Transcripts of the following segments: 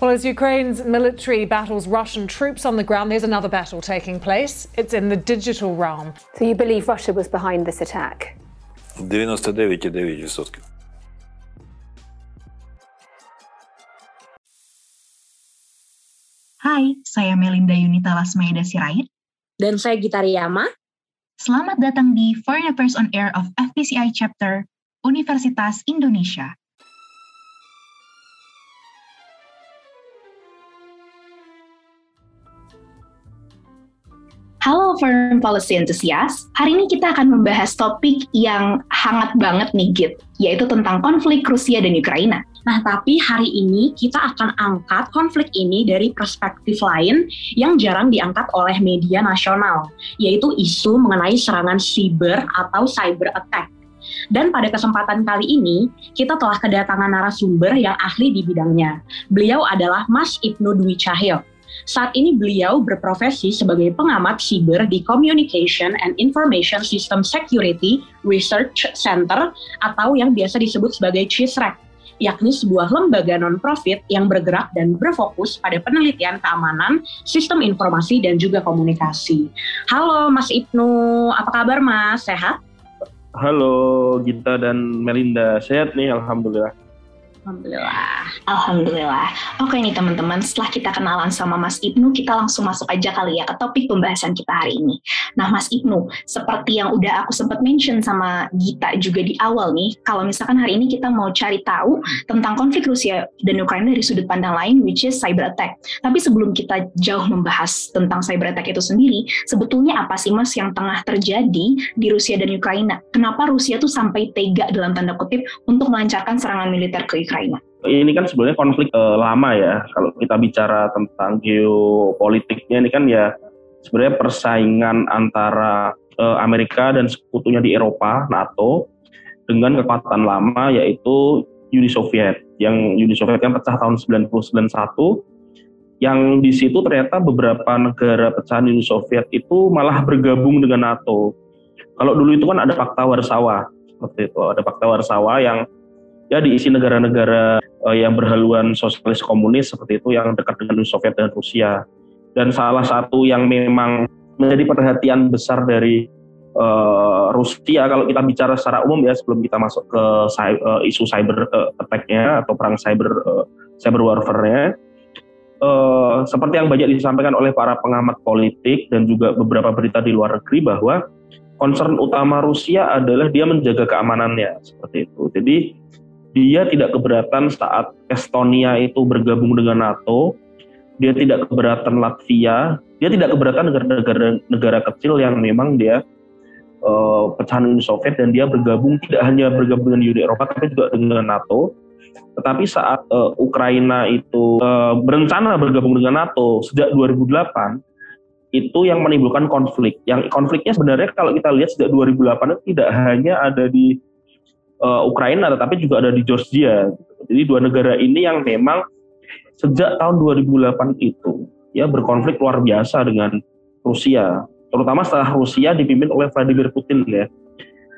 Well, as Ukraine's military battles Russian troops on the ground, there's another battle taking place. It's in the digital realm. So you believe Russia was behind this attack? 99,9%. Hai, saya Melinda Yunita Lasmaida Sirait. Dan saya Gita Riyama. Selamat datang di Foreign Affairs on Air of FPCI Chapter Universitas Indonesia. Halo Foreign Policy Enthusiast, hari ini kita akan membahas topik yang hangat banget nih Git, yaitu tentang konflik Rusia dan Ukraina. Nah, tapi hari ini kita akan angkat konflik ini dari perspektif lain yang jarang diangkat oleh media nasional, yaitu isu mengenai serangan siber atau cyber attack. Dan pada kesempatan kali ini, kita telah kedatangan narasumber yang ahli di bidangnya. Beliau adalah Mas Ibnu Dwi Cahyo. Saat ini beliau berprofesi sebagai pengamat siber di Communication and Information System Security Research Center atau yang biasa disebut sebagai CISREC yakni sebuah lembaga non-profit yang bergerak dan berfokus pada penelitian keamanan, sistem informasi, dan juga komunikasi. Halo Mas Ibnu, apa kabar Mas? Sehat? Halo Gita dan Melinda, sehat nih Alhamdulillah. Alhamdulillah. Alhamdulillah. Oke nih teman-teman, setelah kita kenalan sama Mas Ibnu, kita langsung masuk aja kali ya ke topik pembahasan kita hari ini. Nah Mas Ibnu, seperti yang udah aku sempat mention sama Gita juga di awal nih, kalau misalkan hari ini kita mau cari tahu tentang konflik Rusia dan Ukraina dari sudut pandang lain, which is cyber attack. Tapi sebelum kita jauh membahas tentang cyber attack itu sendiri, sebetulnya apa sih Mas yang tengah terjadi di Rusia dan Ukraina? Kenapa Rusia tuh sampai tega dalam tanda kutip untuk melancarkan serangan militer ke Ukraina. Ini kan sebenarnya konflik uh, lama ya. Kalau kita bicara tentang geopolitiknya ini kan ya sebenarnya persaingan antara uh, Amerika dan sekutunya di Eropa, NATO, dengan kekuatan lama yaitu Uni Soviet. Yang Uni Soviet kan pecah tahun 1991 yang di situ ternyata beberapa negara pecahan Uni Soviet itu malah bergabung dengan NATO. Kalau dulu itu kan ada Fakta Warsawa seperti itu, ada Fakta Warsawa yang ya diisi negara-negara uh, yang berhaluan sosialis komunis seperti itu yang dekat dengan Uni Soviet dan Rusia. Dan salah satu yang memang menjadi perhatian besar dari uh, Rusia kalau kita bicara secara umum ya sebelum kita masuk ke uh, isu cyber uh, attack-nya atau perang cyber uh, cyber warfare-nya uh, seperti yang banyak disampaikan oleh para pengamat politik dan juga beberapa berita di luar negeri bahwa concern utama Rusia adalah dia menjaga keamanannya seperti itu. Jadi dia tidak keberatan saat Estonia itu bergabung dengan NATO, dia tidak keberatan Latvia, dia tidak keberatan negara-negara negara kecil yang memang dia uh, pecahan Uni Soviet dan dia bergabung tidak hanya bergabung dengan Uni Eropa tapi juga dengan NATO. Tetapi saat uh, Ukraina itu uh, berencana bergabung dengan NATO sejak 2008 itu yang menimbulkan konflik. Yang konfliknya sebenarnya kalau kita lihat sejak 2008 itu tidak hanya ada di uh, Ukraina tetapi juga ada di Georgia. Jadi dua negara ini yang memang sejak tahun 2008 itu ya berkonflik luar biasa dengan Rusia, terutama setelah Rusia dipimpin oleh Vladimir Putin ya.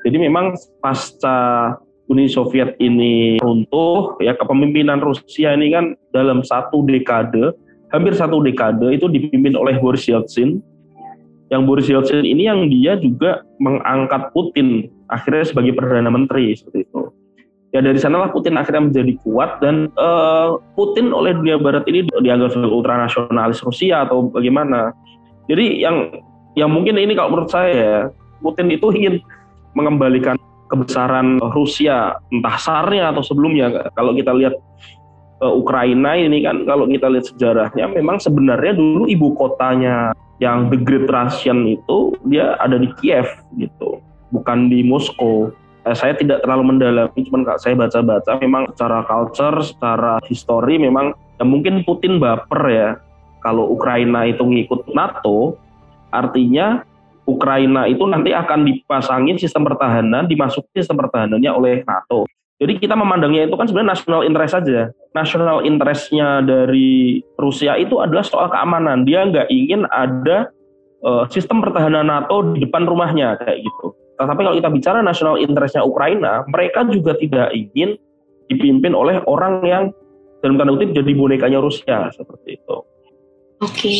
Jadi memang pasca Uni Soviet ini runtuh, ya kepemimpinan Rusia ini kan dalam satu dekade, hampir satu dekade itu dipimpin oleh Boris Yeltsin. Yang Boris Yeltsin ini yang dia juga mengangkat Putin akhirnya sebagai perdana menteri seperti itu. Ya dari sanalah Putin akhirnya menjadi kuat dan uh, Putin oleh dunia Barat ini dianggap sebagai ultranasionalis Rusia atau bagaimana. Jadi yang yang mungkin ini kalau menurut saya Putin itu ingin mengembalikan kebesaran Rusia entah sarnya atau sebelumnya. Kalau kita lihat uh, Ukraina ini kan kalau kita lihat sejarahnya memang sebenarnya dulu ibu kotanya yang the Great Russian itu dia ada di Kiev gitu bukan di Moskow. Eh, saya tidak terlalu mendalami, cuman saya baca-baca memang secara culture, secara histori memang ya mungkin Putin baper ya kalau Ukraina itu ngikut NATO, artinya Ukraina itu nanti akan dipasangin sistem pertahanan, dimasuki sistem pertahanannya oleh NATO. Jadi kita memandangnya itu kan sebenarnya national interest saja. National interestnya dari Rusia itu adalah soal keamanan. Dia nggak ingin ada uh, sistem pertahanan NATO di depan rumahnya kayak gitu. Tetapi kalau kita bicara national interestnya Ukraina, mereka juga tidak ingin dipimpin oleh orang yang dalam tanda kutip jadi bonekanya Rusia seperti itu. Oke,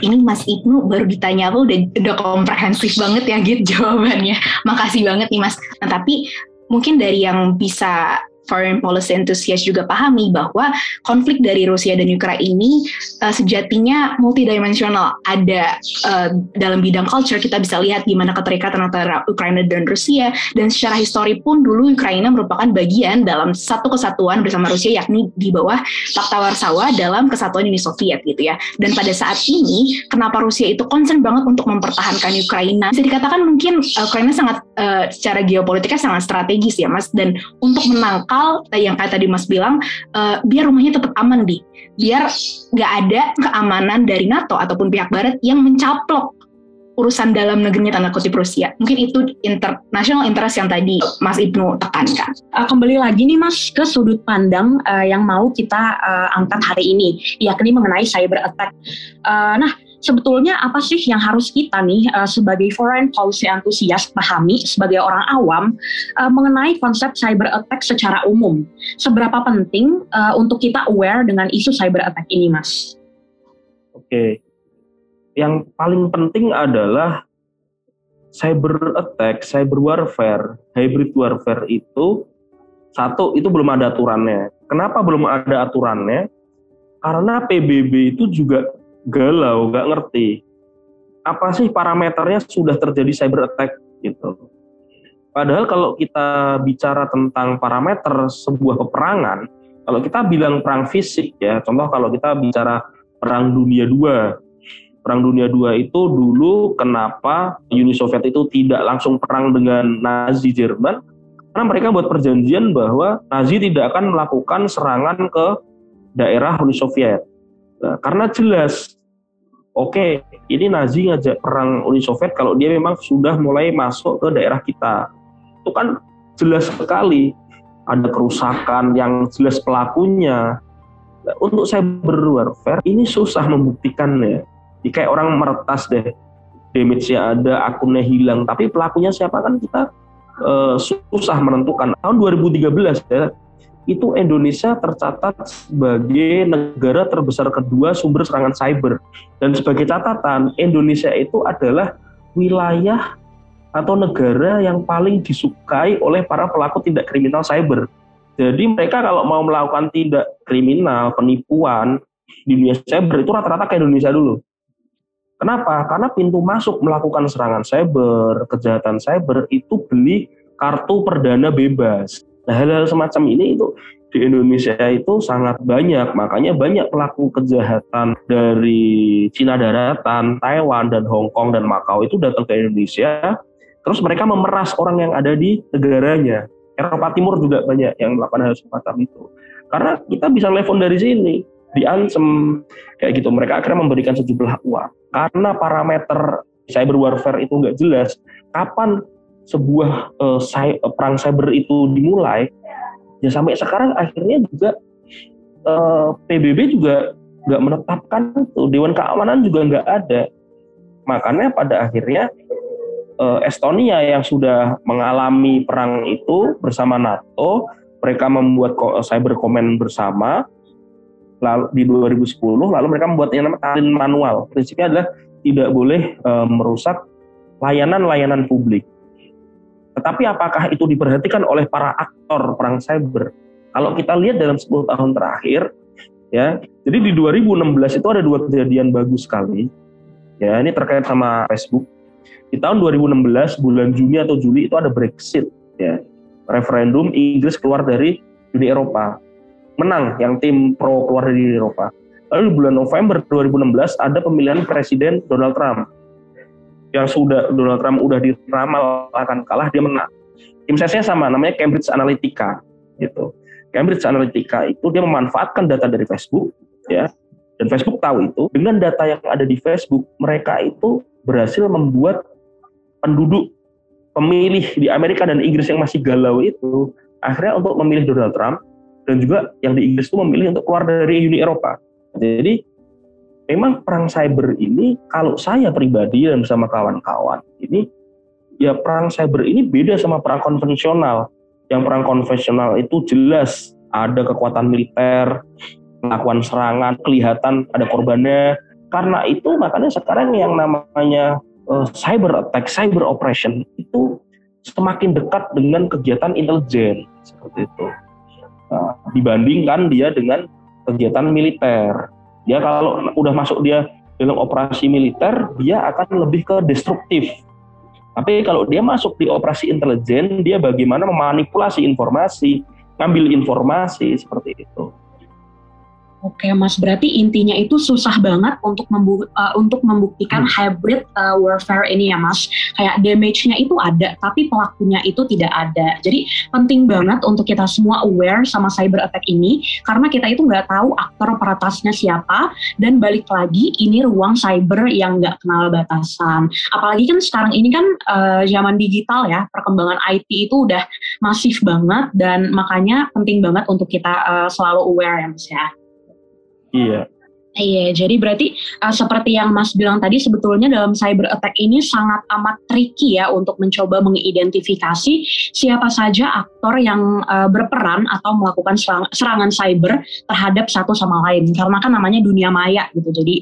ini Mas Ibnu baru ditanya apa udah udah komprehensif banget ya gitu jawabannya. Makasih banget nih Mas. Nah tapi mungkin dari yang bisa foreign policy enthusiast juga pahami bahwa konflik dari Rusia dan Ukraina ini uh, sejatinya multidimensional. Ada uh, dalam bidang culture kita bisa lihat gimana keterikatan antara Ukraina dan Rusia dan secara histori pun dulu Ukraina merupakan bagian dalam satu kesatuan bersama Rusia yakni di bawah Pakta Warsawa dalam kesatuan Uni Soviet gitu ya. Dan pada saat ini kenapa Rusia itu concern banget untuk mempertahankan Ukraina? Bisa dikatakan mungkin uh, Ukraina sangat uh, secara geopolitiknya sangat strategis ya Mas dan untuk menangkap lokal yang kayak tadi Mas bilang uh, biar rumahnya tetap aman di biar nggak ada keamanan dari NATO ataupun pihak Barat yang mencaplok urusan dalam negerinya tanda kutip Rusia. Mungkin itu international interest yang tadi Mas Ibnu tekankan. Uh, kembali lagi nih Mas ke sudut pandang uh, yang mau kita uh, angkat hari ini, yakni mengenai cyber attack. Uh, nah, sebetulnya apa sih yang harus kita nih uh, sebagai foreign policy enthusiast pahami sebagai orang awam uh, mengenai konsep cyber attack secara umum? Seberapa penting uh, untuk kita aware dengan isu cyber attack ini, Mas? Oke, yang paling penting adalah cyber attack, cyber warfare, hybrid warfare itu satu itu belum ada aturannya. Kenapa belum ada aturannya? Karena PBB itu juga galau, nggak ngerti apa sih parameternya sudah terjadi cyber attack gitu. Padahal kalau kita bicara tentang parameter sebuah peperangan, kalau kita bilang perang fisik ya, contoh kalau kita bicara perang dunia dua, perang dunia dua itu dulu kenapa Uni Soviet itu tidak langsung perang dengan Nazi Jerman? Karena mereka buat perjanjian bahwa Nazi tidak akan melakukan serangan ke daerah Uni Soviet. Nah, karena jelas, oke, okay, ini Nazi ngajak perang Uni Soviet kalau dia memang sudah mulai masuk ke daerah kita. Itu kan jelas sekali ada kerusakan yang jelas pelakunya. Nah, untuk cyber warfare ini susah membuktikannya. Jadi kayak orang meretas deh, damage-nya ada, akunnya hilang, tapi pelakunya siapa kan kita uh, susah menentukan. Tahun 2013 ya, itu Indonesia tercatat sebagai negara terbesar kedua sumber serangan cyber. Dan sebagai catatan, Indonesia itu adalah wilayah atau negara yang paling disukai oleh para pelaku tindak kriminal cyber. Jadi mereka kalau mau melakukan tindak kriminal, penipuan di dunia cyber itu rata-rata ke Indonesia dulu. Kenapa? Karena pintu masuk melakukan serangan cyber, kejahatan cyber itu beli kartu perdana bebas. Nah, hal-hal semacam ini itu di Indonesia itu sangat banyak, makanya banyak pelaku kejahatan dari Cina daratan, Taiwan dan Hong Kong dan Makau itu datang ke Indonesia, terus mereka memeras orang yang ada di negaranya. Eropa Timur juga banyak yang melakukan hal semacam itu. Karena kita bisa telepon dari sini, diancam kayak gitu. Mereka akhirnya memberikan sejumlah uang. Karena parameter cyber warfare itu nggak jelas, kapan sebuah uh, perang cyber itu dimulai ya sampai sekarang akhirnya juga uh, eh, PBB juga nggak menetapkan itu Dewan Keamanan juga nggak ada. Makanya pada akhirnya uh, Estonia yang sudah mengalami perang itu bersama NATO mereka membuat cyber command bersama lalu di 2010 lalu mereka membuat yang namanya manual. Prinsipnya adalah tidak boleh uh, merusak layanan-layanan publik tetapi apakah itu diperhatikan oleh para aktor perang cyber? Kalau kita lihat dalam 10 tahun terakhir, ya, jadi di 2016 itu ada dua kejadian bagus sekali. Ya, ini terkait sama Facebook. Di tahun 2016 bulan Juni atau Juli itu ada Brexit, ya. Referendum Inggris keluar dari Uni Eropa. Menang yang tim pro keluar dari Uni Eropa. Lalu bulan November 2016 ada pemilihan Presiden Donald Trump yang sudah Donald Trump udah diramal akan kalah dia menang. Tim sesnya sama namanya Cambridge Analytica gitu. Cambridge Analytica itu dia memanfaatkan data dari Facebook ya dan Facebook tahu itu dengan data yang ada di Facebook mereka itu berhasil membuat penduduk pemilih di Amerika dan Inggris yang masih galau itu akhirnya untuk memilih Donald Trump dan juga yang di Inggris itu memilih untuk keluar dari Uni Eropa. Jadi memang perang cyber ini kalau saya pribadi dan bersama kawan-kawan ini ya perang cyber ini beda sama perang konvensional. Yang perang konvensional itu jelas ada kekuatan militer melakukan serangan kelihatan ada korbannya. Karena itu makanya sekarang yang namanya uh, cyber attack cyber operation itu semakin dekat dengan kegiatan intelijen seperti itu. Nah, dibandingkan dia dengan kegiatan militer dia kalau udah masuk dia dalam operasi militer dia akan lebih ke destruktif. Tapi kalau dia masuk di operasi intelijen dia bagaimana memanipulasi informasi ngambil informasi seperti itu Oke, Mas. Berarti intinya itu susah banget untuk membu uh, untuk membuktikan hmm. hybrid uh, warfare ini ya, Mas. Kayak damage-nya itu ada, tapi pelakunya itu tidak ada. Jadi penting banget untuk kita semua aware sama cyber attack ini, karena kita itu nggak tahu aktor peretasnya siapa. Dan balik lagi, ini ruang cyber yang nggak kenal batasan. Apalagi kan sekarang ini kan uh, zaman digital ya, perkembangan IT itu udah masif banget dan makanya penting banget untuk kita uh, selalu aware ya, Mas ya. Iya. Iya, jadi berarti uh, seperti yang Mas bilang tadi, sebetulnya dalam cyber attack ini sangat amat tricky ya untuk mencoba mengidentifikasi siapa saja aktor yang uh, berperan atau melakukan serang, serangan cyber terhadap satu sama lain. Karena kan namanya dunia maya gitu, jadi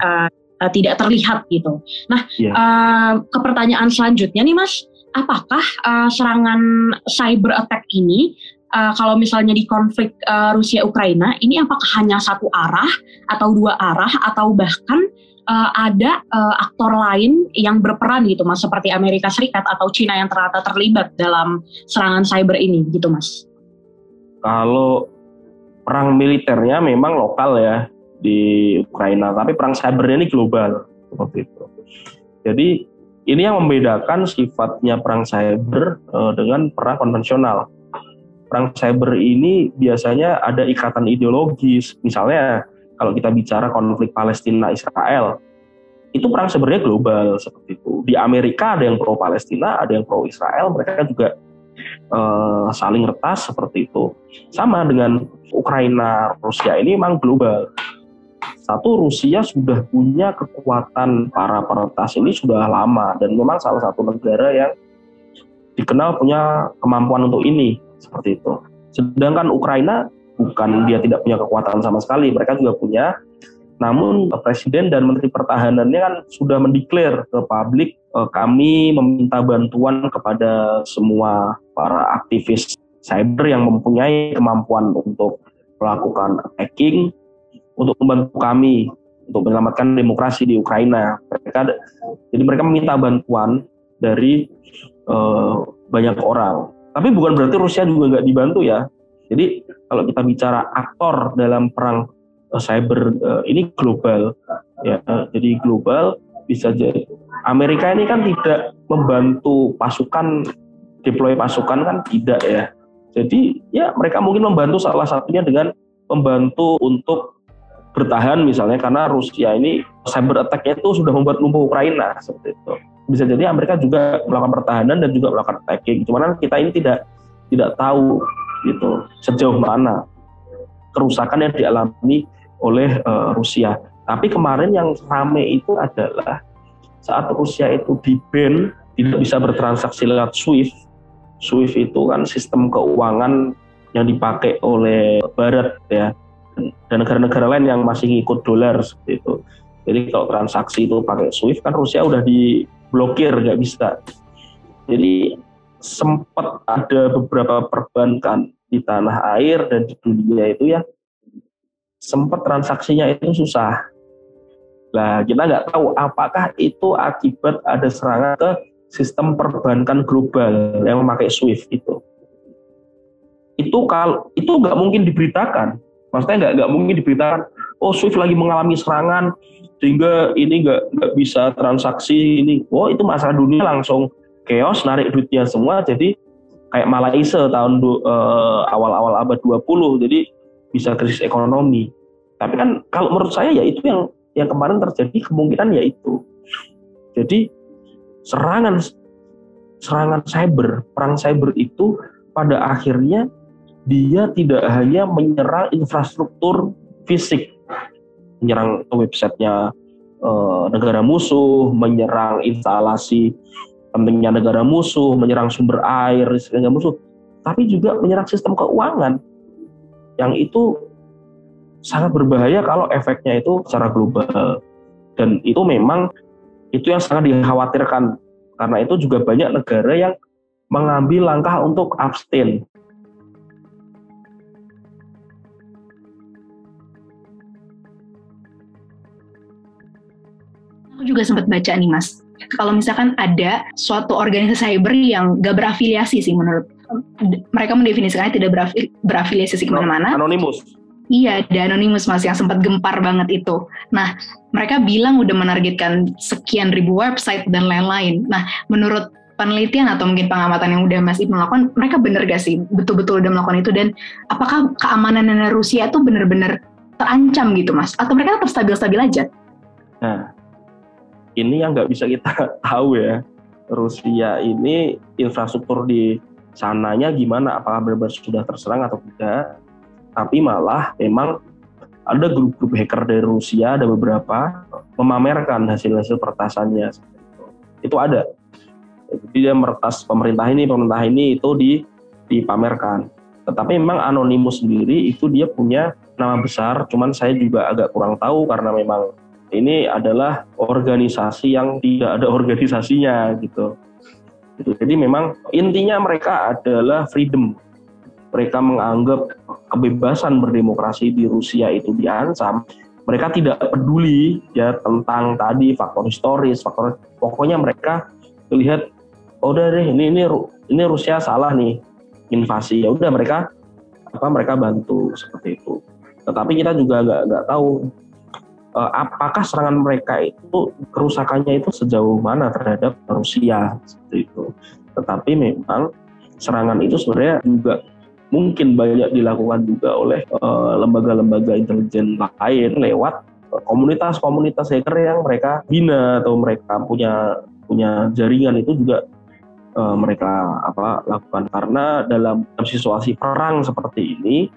uh, uh, tidak terlihat gitu. Nah, yeah. Iya. uh, ke pertanyaan selanjutnya nih Mas, apakah uh, serangan cyber attack ini uh, kalau misalnya di konflik uh, Rusia Ukraina ini apakah hanya satu arah atau dua arah atau bahkan uh, ada uh, aktor lain yang berperan gitu mas seperti Amerika Serikat atau Cina yang ternyata terlibat dalam serangan cyber ini gitu mas? Kalau perang militernya memang lokal ya di Ukraina, tapi perang cybernya ini global seperti itu. Jadi ini yang membedakan sifatnya perang cyber dengan perang konvensional perang cyber ini biasanya ada ikatan ideologis. Misalnya kalau kita bicara konflik Palestina Israel, itu perang sebenarnya global seperti itu. Di Amerika ada yang pro Palestina, ada yang pro Israel, mereka juga uh, saling retas seperti itu. Sama dengan Ukraina, Rusia ini memang global. Satu Rusia sudah punya kekuatan para peretas ini sudah lama dan memang salah satu negara yang dikenal punya kemampuan untuk ini seperti itu. Sedangkan Ukraina bukan dia tidak punya kekuatan sama sekali, mereka juga punya. Namun presiden dan menteri pertahanannya kan sudah mendeklar ke publik eh, kami meminta bantuan kepada semua para aktivis cyber yang mempunyai kemampuan untuk melakukan hacking untuk membantu kami untuk menyelamatkan demokrasi di Ukraina. Mereka jadi mereka meminta bantuan dari uh, banyak orang. Tapi bukan berarti Rusia juga nggak dibantu ya. Jadi kalau kita bicara aktor dalam perang uh, cyber uh, ini global, ya. Uh, jadi global bisa jadi Amerika ini kan tidak membantu pasukan deploy pasukan kan tidak ya. Jadi ya mereka mungkin membantu salah satunya dengan membantu untuk bertahan misalnya karena Rusia ini cyber attack-nya itu sudah membuat lumpuh Ukraina seperti itu bisa jadi Amerika juga melakukan pertahanan dan juga melakukan attacking. Cuman kan kita ini tidak tidak tahu gitu sejauh mana kerusakan yang dialami oleh uh, Rusia. Tapi kemarin yang rame itu adalah saat Rusia itu di ban tidak bisa bertransaksi lewat SWIFT. SWIFT itu kan sistem keuangan yang dipakai oleh Barat ya dan negara-negara lain yang masih ngikut dolar seperti itu. Jadi kalau transaksi itu pakai SWIFT kan Rusia udah di blokir nggak bisa. Jadi sempat ada beberapa perbankan di tanah air dan di dunia itu ya sempat transaksinya itu susah. Nah kita nggak tahu apakah itu akibat ada serangan ke sistem perbankan global yang memakai SWIFT itu. Itu kalau itu nggak mungkin diberitakan, maksudnya nggak nggak mungkin diberitakan. Oh SWIFT lagi mengalami serangan, sehingga ini nggak nggak bisa transaksi ini. Oh itu masalah dunia langsung chaos narik duitnya semua. Jadi kayak Malaysia tahun uh, awal-awal abad 20 jadi bisa krisis ekonomi. Tapi kan kalau menurut saya ya itu yang yang kemarin terjadi kemungkinan ya itu. Jadi serangan serangan cyber perang cyber itu pada akhirnya dia tidak hanya menyerang infrastruktur fisik menyerang websitenya uh, negara musuh, menyerang instalasi pentingnya negara musuh, menyerang sumber air negara musuh, tapi juga menyerang sistem keuangan. yang itu sangat berbahaya kalau efeknya itu secara global dan itu memang itu yang sangat dikhawatirkan karena itu juga banyak negara yang mengambil langkah untuk abstain juga sempat baca nih mas, kalau misalkan ada suatu organisasi cyber yang gak berafiliasi sih menurut mereka mendefinisikannya tidak berafili berafiliasi ke mana-mana. Anonimus. Iya, ada anonimus mas yang sempat gempar banget itu. Nah, mereka bilang udah menargetkan sekian ribu website dan lain-lain. Nah, menurut penelitian atau mungkin pengamatan yang udah Mas Ibnu lakukan, mereka bener gak sih betul-betul udah melakukan itu dan apakah keamanan Rusia itu bener-bener terancam gitu Mas? Atau mereka tetap stabil-stabil aja? Nah, ini yang nggak bisa kita tahu ya. Rusia ini infrastruktur di sananya gimana? Apakah benar-benar sudah terserang atau tidak? Tapi malah memang ada grup-grup hacker dari Rusia, ada beberapa memamerkan hasil-hasil pertasannya. Itu ada. Jadi dia meretas pemerintah ini, pemerintah ini itu di, dipamerkan. Tetapi memang Anonymous sendiri itu dia punya nama besar, cuman saya juga agak kurang tahu karena memang ini adalah organisasi yang tidak ada organisasinya gitu. gitu. Jadi memang intinya mereka adalah freedom. Mereka menganggap kebebasan berdemokrasi di Rusia itu diancam. Mereka tidak peduli ya tentang tadi faktor historis, faktor pokoknya mereka melihat oh udah deh ini ini ini Rusia salah nih invasi ya udah mereka apa mereka bantu seperti itu. Tetapi kita juga nggak nggak tahu apakah serangan mereka itu kerusakannya itu sejauh mana terhadap Rusia seperti itu. Tetapi memang serangan itu sebenarnya juga mungkin banyak dilakukan juga oleh eh, lembaga-lembaga intelijen lain lewat komunitas-komunitas hacker yang mereka bina atau mereka punya punya jaringan itu juga uh, mereka apa lakukan karena dalam situasi perang seperti ini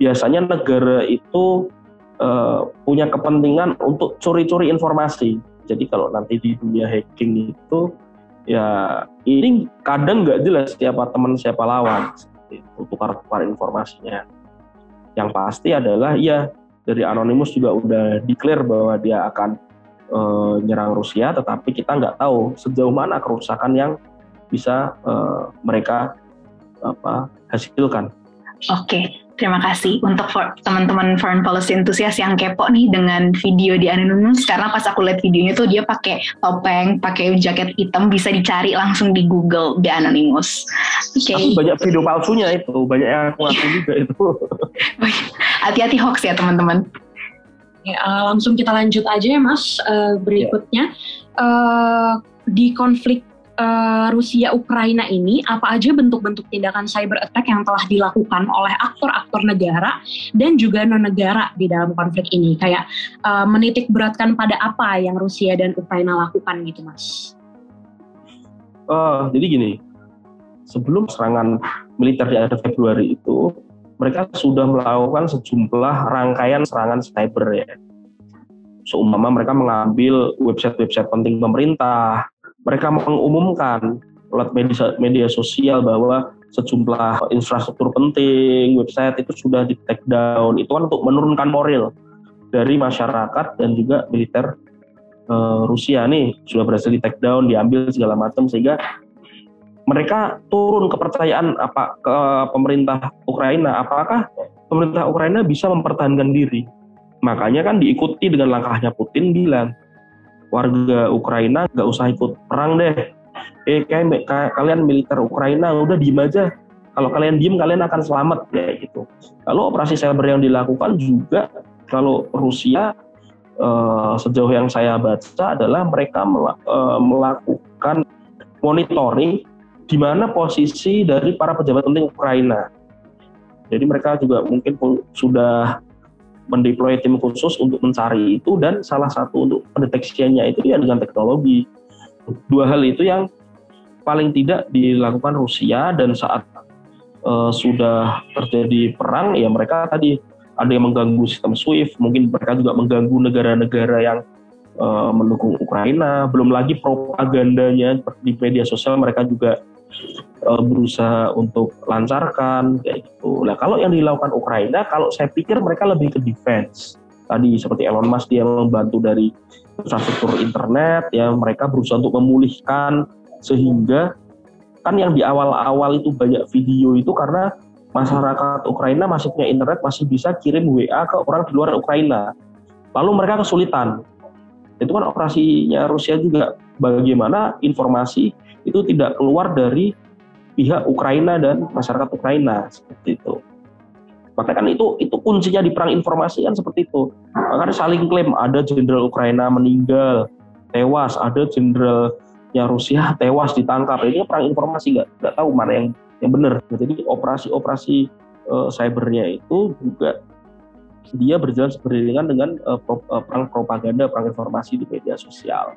biasanya negara itu uh, punya kepentingan untuk curi-curi informasi. Jadi kalau nanti di dunia hacking itu ya ini kadang nggak jelas siapa teman siapa lawan itu tukar-tukar informasinya. Yang pasti adalah ya dari Anonymous juga udah declare bahwa dia akan uh, nyerang Rusia, tetapi kita nggak tahu sejauh mana kerusakan yang bisa uh, mereka apa hasilkan. Oke, terima kasih untuk teman-teman foreign policy enthusiast yang kepo nih dengan video di Anonymous karena pas aku lihat videonya tuh dia pakai topeng, pakai jaket hitam bisa dicari langsung di Google di Anonymous. Oke. Okay. banyak video palsunya itu, banyak yang aku ngaku juga itu. Hati-hati hoax ya teman-teman. Ya, langsung kita lanjut aja ya Mas uh, berikutnya. Yeah. Uh, di konflik uh, Rusia Ukraina ini apa aja bentuk-bentuk tindakan cyber attack yang telah dilakukan oleh aktor-aktor negara dan juga non negara di dalam konflik ini kayak uh, menitik beratkan pada apa yang Rusia dan Ukraina lakukan gitu mas? Uh, jadi gini, sebelum serangan militer di akhir Februari itu mereka sudah melakukan sejumlah rangkaian serangan cyber ya. Seumpama mereka mengambil website-website penting pemerintah, mereka mengumumkan lewat media, media sosial bahwa sejumlah infrastruktur penting, website itu sudah di take down. Itu kan untuk menurunkan moral dari masyarakat dan juga militer uh, Rusia nih sudah berhasil di take down, diambil segala macam sehingga mereka turun kepercayaan apa ke pemerintah Ukraina. Apakah pemerintah Ukraina bisa mempertahankan diri? Makanya kan diikuti dengan langkahnya Putin bilang warga Ukraina nggak usah ikut perang deh. Eh kayak, kalian militer Ukraina udah diem aja. Kalau kalian diem kalian akan selamat ya gitu. Lalu operasi cyber yang dilakukan juga kalau Rusia eh, sejauh yang saya baca adalah mereka eh, melakukan monitoring di mana posisi dari para pejabat penting Ukraina. Jadi mereka juga mungkin sudah mendeploy tim khusus untuk mencari itu dan salah satu untuk pendeteksiannya itu ya dengan teknologi. Dua hal itu yang paling tidak dilakukan Rusia dan saat uh, sudah terjadi perang ya mereka tadi ada yang mengganggu sistem SWIFT, mungkin mereka juga mengganggu negara-negara yang uh, mendukung Ukraina, belum lagi propagandanya di media sosial mereka juga uh, berusaha untuk lancarkan kayak gitu. Nah kalau yang dilakukan Ukraina, kalau saya pikir mereka lebih ke defense. Tadi seperti Elon Musk dia membantu dari infrastruktur internet, ya mereka berusaha untuk memulihkan sehingga kan yang di awal-awal itu banyak video itu karena masyarakat Ukraina masih punya internet masih bisa kirim WA ke orang di luar Ukraina. Lalu mereka kesulitan. Itu kan operasinya Rusia juga bagaimana informasi itu tidak keluar dari pihak Ukraina dan masyarakat Ukraina seperti itu. Makanya kan itu itu kuncinya di perang informasi kan seperti itu. Makanya saling klaim ada jenderal Ukraina meninggal, tewas, ada jenderalnya Rusia tewas ditangkap. Ini perang informasi nggak nggak tahu mana yang yang benar. Jadi operasi-operasi uh, cybernya itu juga dia berjalan beriringan dengan uh, pro, uh, perang propaganda, perang informasi di media sosial.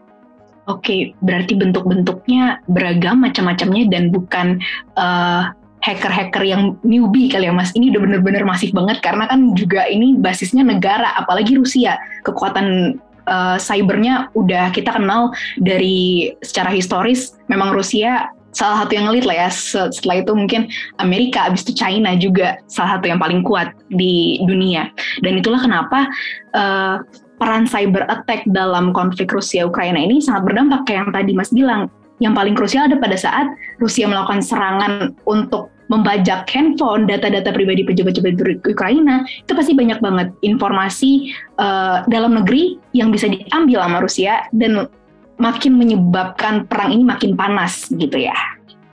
Oke, berarti bentuk-bentuknya beragam macam-macamnya dan bukan uh, hacker-hacker yang newbie kali ya mas. Ini udah bener-bener masif banget karena kan juga ini basisnya negara, apalagi Rusia. Kekuatan uh, cybernya udah kita kenal dari secara historis. Memang Rusia salah satu yang ngelit lah ya. Setelah itu mungkin Amerika, abis itu China juga salah satu yang paling kuat di dunia. Dan itulah kenapa uh, peran cyber attack dalam konflik Rusia Ukraina ini sangat berdampak kayak yang tadi Mas bilang. Yang paling krusial ada pada saat Rusia melakukan serangan untuk membajak handphone, data-data pribadi pejabat-pejabat Ukraina, itu pasti banyak banget informasi uh, dalam negeri yang bisa diambil sama Rusia dan makin menyebabkan perang ini makin panas gitu ya.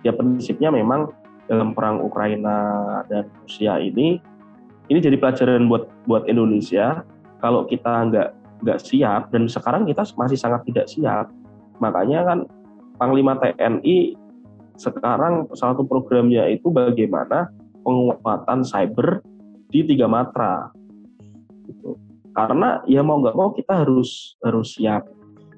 Ya prinsipnya memang dalam perang Ukraina dan Rusia ini ini jadi pelajaran buat buat Indonesia kalau kita nggak nggak siap dan sekarang kita masih sangat tidak siap. Makanya kan Panglima TNI sekarang salah satu programnya itu bagaimana penguatan cyber di tiga matra. Gitu. karena ya mau nggak mau kita harus harus siap.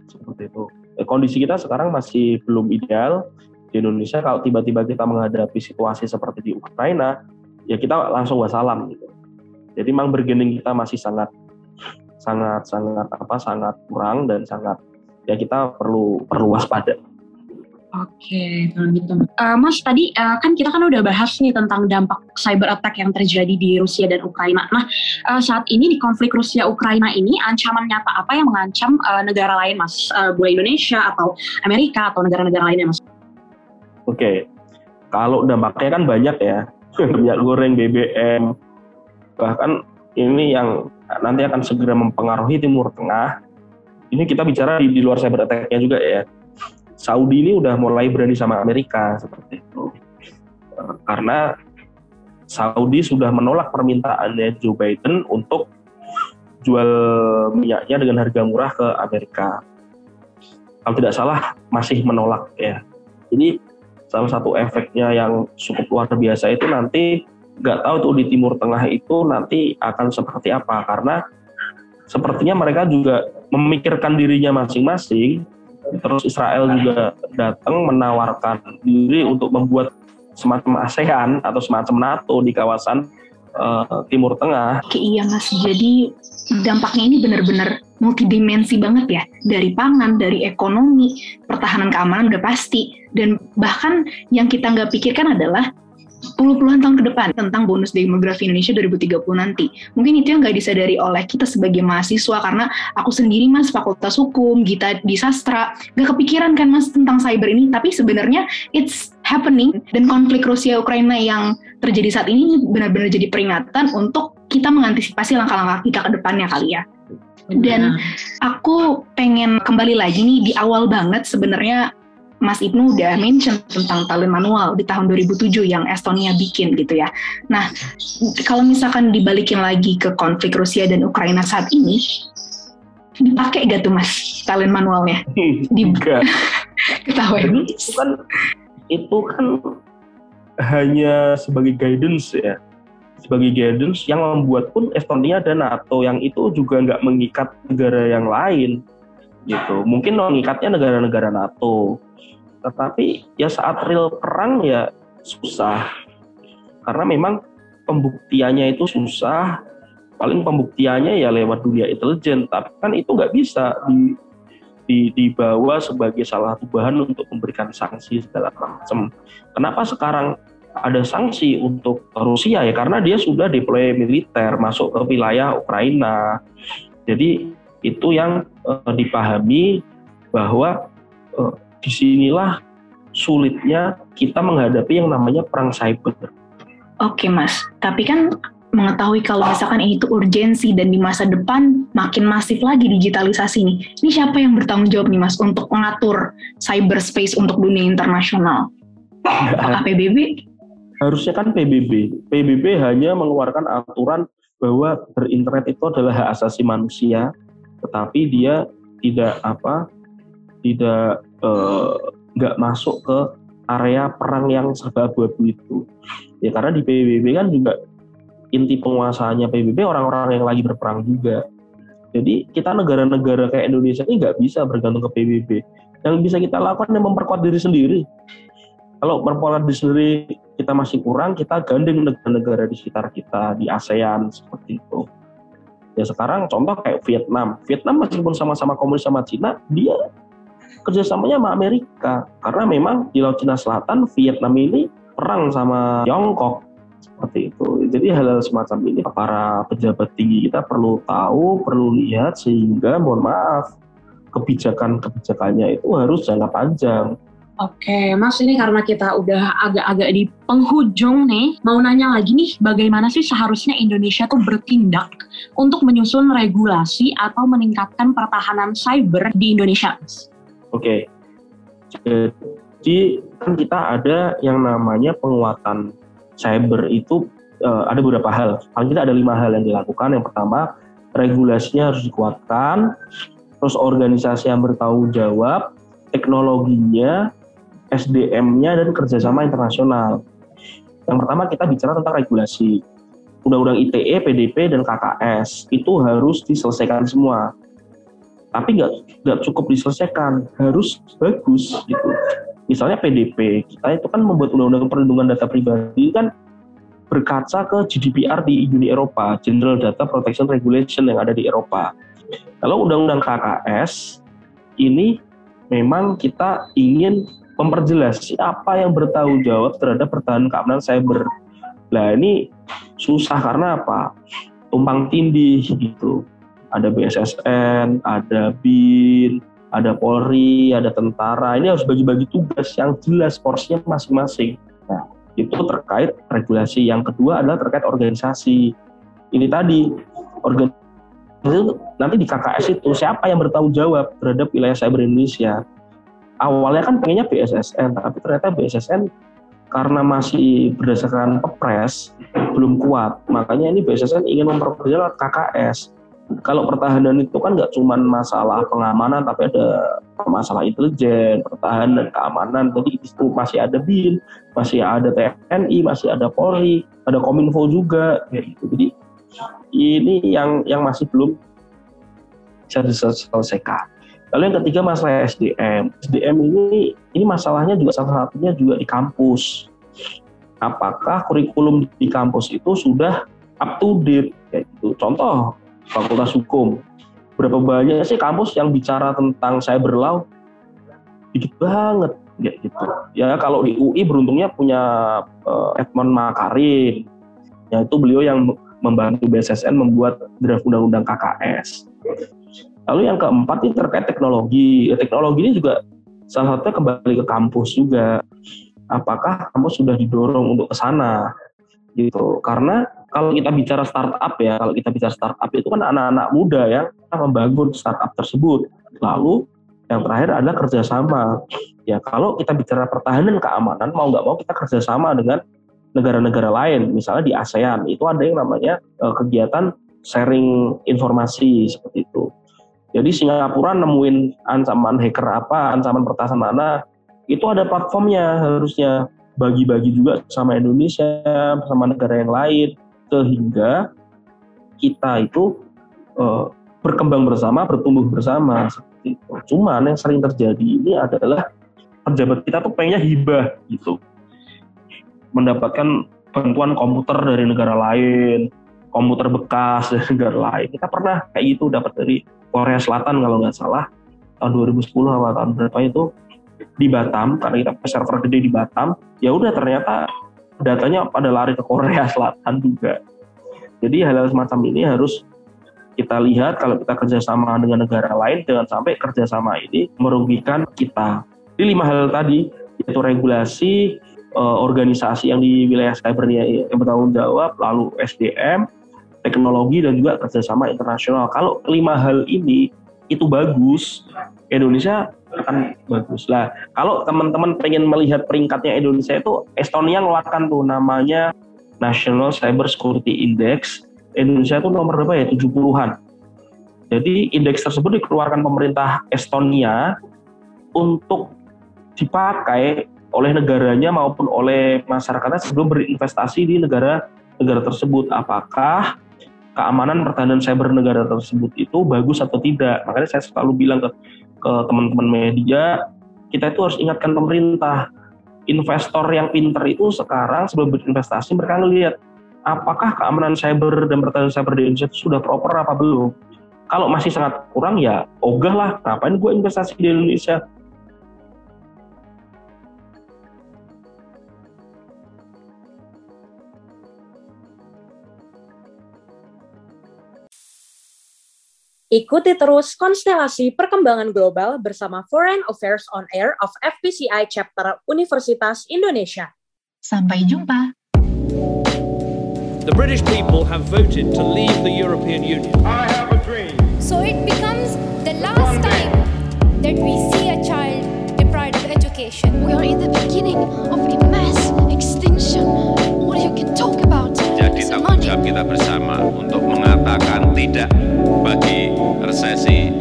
Seperti itu. Eh, kondisi kita sekarang masih belum ideal. Di Indonesia kalau tiba-tiba kita menghadapi situasi seperti di Ukraina ya kita langsung wassalam gitu. Jadi memang bergening kita masih sangat sangat sangat apa sangat kurang dan sangat ya kita perlu perlu waspada. Oke, kalau gitu. Uh, Mas, tadi uh, kan kita kan udah bahas nih tentang dampak cyber attack yang terjadi di Rusia dan Ukraina. Nah, uh, saat ini di konflik Rusia-Ukraina ini, ancaman nyata apa yang mengancam uh, negara lain, Mas? Uh, boleh Indonesia atau Amerika atau negara-negara lainnya, Mas? Oke, kalau dampaknya kan banyak ya. Minyak goreng, BBM, bahkan ini yang nanti akan segera mempengaruhi Timur Tengah. Ini kita bicara di, di luar cyber attack-nya juga ya. Saudi ini udah mulai berani sama Amerika seperti itu. Eh, karena Saudi sudah menolak permintaannya Joe Biden untuk jual minyaknya dengan harga murah ke Amerika. Kalau tidak salah masih menolak ya. Jadi salah satu efeknya yang cukup luar biasa itu nanti nggak tahu tuh di Timur Tengah itu nanti akan seperti apa. Karena sepertinya mereka juga memikirkan dirinya masing-masing. Terus Israel juga datang menawarkan diri untuk membuat semacam ASEAN atau semacam NATO di kawasan uh, Timur Tengah. Oke iya mas, jadi dampaknya ini benar-benar multidimensi banget ya. Dari pangan, dari ekonomi, pertahanan keamanan udah pasti. Dan bahkan yang kita nggak pikirkan adalah puluh-puluhan tahun ke depan tentang bonus demografi Indonesia 2030 nanti. Mungkin itu yang nggak disadari oleh kita sebagai mahasiswa karena aku sendiri mas fakultas hukum, kita di sastra, nggak kepikiran kan mas tentang cyber ini. Tapi sebenarnya it's happening dan konflik Rusia Ukraina yang terjadi saat ini benar-benar jadi peringatan untuk kita mengantisipasi langkah-langkah kita ke depannya kali ya. Dan aku pengen kembali lagi nih di awal banget sebenarnya Mas Ibnu udah mention tentang talent manual di tahun 2007 yang Estonia bikin gitu ya. Nah, kalau misalkan dibalikin lagi ke konflik Rusia dan Ukraina saat ini, dipakai gak tuh Mas talent manualnya? Di ketahui. Itu kan itu kan hanya sebagai guidance ya sebagai guidance yang membuat pun Estonia dan NATO yang itu juga nggak mengikat negara yang lain gitu mungkin mengikatnya negara-negara NATO tetapi ya saat real perang ya susah karena memang pembuktiannya itu susah paling pembuktiannya ya lewat dunia intelijen tapi kan itu nggak bisa di di, dibawa sebagai salah satu bahan untuk memberikan sanksi segala macam. Kenapa sekarang ada sanksi untuk Rusia ya karena dia sudah deploy militer masuk ke wilayah Ukraina. Jadi itu yang uh, dipahami bahwa uh, di sinilah sulitnya kita menghadapi yang namanya perang cyber. Oke mas, tapi kan mengetahui kalau misalkan ini tuh urgensi dan di masa depan makin masif lagi digitalisasi nih. Ini siapa yang bertanggung jawab nih mas untuk mengatur cyberspace untuk dunia internasional? Apakah PBB? Harusnya kan PBB. PBB hanya mengeluarkan aturan bahwa berinternet itu adalah hak asasi manusia, tetapi dia tidak apa, tidak eh, nggak masuk ke area perang yang serba abu-abu itu. Ya karena di PBB kan juga inti penguasaannya PBB orang-orang yang lagi berperang juga. Jadi kita negara-negara kayak Indonesia ini nggak bisa bergantung ke PBB. Yang bisa kita lakukan adalah memperkuat diri sendiri. Kalau memperkuat diri sendiri kita masih kurang, kita gandeng negara-negara di sekitar kita, di ASEAN, seperti itu. Ya sekarang contoh kayak Vietnam. Vietnam meskipun sama-sama komunis sama Cina, dia kerjasamanya sama Amerika. Karena memang di Laut Cina Selatan, Vietnam ini perang sama Tiongkok seperti itu. Jadi hal-hal semacam ini para pejabat tinggi kita perlu tahu, perlu lihat sehingga mohon maaf kebijakan-kebijakannya itu harus jangka panjang. Oke, Mas ini karena kita udah agak-agak di penghujung nih, mau nanya lagi nih, bagaimana sih seharusnya Indonesia tuh bertindak untuk menyusun regulasi atau meningkatkan pertahanan cyber di Indonesia? Oke, jadi kan kita ada yang namanya penguatan cyber itu uh, ada beberapa hal. Paling tidak ada lima hal yang dilakukan. Yang pertama, regulasinya harus dikuatkan, terus organisasi yang bertanggung jawab, teknologinya, SDM-nya, dan kerjasama internasional. Yang pertama kita bicara tentang regulasi. Undang-undang ITE, PDP, dan KKS itu harus diselesaikan semua. Tapi nggak cukup diselesaikan, harus bagus gitu misalnya PDP kita itu kan membuat undang-undang perlindungan data pribadi kan berkaca ke GDPR di Uni Eropa, General Data Protection Regulation yang ada di Eropa. Kalau undang-undang KKS ini memang kita ingin memperjelas siapa yang bertanggung jawab terhadap pertahanan keamanan cyber. Nah ini susah karena apa? Tumpang tindih gitu. Ada BSSN, ada BIN, ada Polri, ada tentara. Ini harus bagi-bagi tugas yang jelas porsinya masing-masing. Nah, itu terkait regulasi. Yang kedua adalah terkait organisasi. Ini tadi organisasi nanti di KKS itu siapa yang bertanggung jawab terhadap wilayah cyber Indonesia. Awalnya kan pengennya BSSN, tapi ternyata BSSN karena masih berdasarkan Kepres belum kuat. Makanya ini BSSN ingin memperjelas KKS kalau pertahanan itu kan nggak cuma masalah pengamanan tapi ada masalah intelijen, pertahanan, keamanan. Jadi itu masih ada BIN, masih ada TNI, masih ada Polri, ada Kominfo juga gitu. Jadi ini yang yang masih belum bisa diselesaikan. Lalu yang ketiga masalah SDM. SDM ini ini masalahnya juga salah satunya juga di kampus. Apakah kurikulum di kampus itu sudah up to date kayak gitu. Contoh Fakultas Hukum. Berapa banyak sih kampus yang bicara tentang cyber law? Dikit banget, ya gitu. Ya kalau di UI beruntungnya punya uh, Edmond Makarin, yaitu beliau yang membantu BSSN membuat draft undang-undang KKS. Lalu yang keempat ini terkait teknologi. Ya, teknologi ini juga salah satunya kembali ke kampus juga. Apakah kampus sudah didorong untuk ke sana? Gitu. Karena kalau kita bicara startup ya, kalau kita bicara startup itu kan anak-anak muda yang membangun startup tersebut. Lalu yang terakhir adalah kerjasama. Ya kalau kita bicara pertahanan keamanan, mau nggak mau kita kerjasama dengan negara-negara lain. Misalnya di ASEAN itu ada yang namanya uh, kegiatan sharing informasi seperti itu. Jadi Singapura nemuin ancaman hacker apa, ancaman pertahanan mana, itu ada platformnya harusnya bagi-bagi juga sama Indonesia, sama negara yang lain sehingga kita itu uh, berkembang bersama, bertumbuh bersama seperti itu. Cuman yang sering terjadi ini adalah pejabat kita tuh pengennya hibah gitu, mendapatkan bantuan komputer dari negara lain, komputer bekas dari negara lain. Kita pernah kayak gitu dapat dari Korea Selatan kalau nggak salah. tahun 2010 atau tahun berapa itu di Batam karena kita server gede di Batam ya udah ternyata datanya pada lari ke Korea Selatan juga. Jadi hal-hal semacam ini harus kita lihat kalau kita kerjasama dengan negara lain jangan sampai kerjasama ini merugikan kita. Di lima hal tadi yaitu regulasi eh, organisasi yang di wilayah cybernya yang bertanggung jawab lalu SDM teknologi dan juga kerjasama internasional. Kalau lima hal ini itu bagus Indonesia akan bagus lah. Kalau teman-teman pengen melihat peringkatnya Indonesia itu Estonia ngeluarkan tuh namanya National Cyber Security Index. Indonesia itu nomor berapa ya? 70-an. Jadi indeks tersebut dikeluarkan pemerintah Estonia untuk dipakai oleh negaranya maupun oleh masyarakatnya sebelum berinvestasi di negara negara tersebut. Apakah keamanan pertahanan cyber negara tersebut itu bagus atau tidak? Makanya saya selalu bilang ke ke teman-teman media, kita itu harus ingatkan pemerintah. Investor yang pinter itu sekarang sebelum berinvestasi mereka ngelihat apakah keamanan cyber dan pertahanan cyber di Indonesia itu sudah proper apa belum. Kalau masih sangat kurang ya ogah lah, ngapain gue investasi di Indonesia? Ikuti terus konstelasi perkembangan global bersama Foreign Affairs on Air of FPCI Chapter Universitas Indonesia. Sampai jumpa. The British people have voted to leave the European Union. I have a dream. So it becomes the last time that we see a child deprived of education. We are in the beginning of a mass extinction. What you can talk about? Jadi tanggung jawab kita bersama untuk mengatakan tidak bagi resesi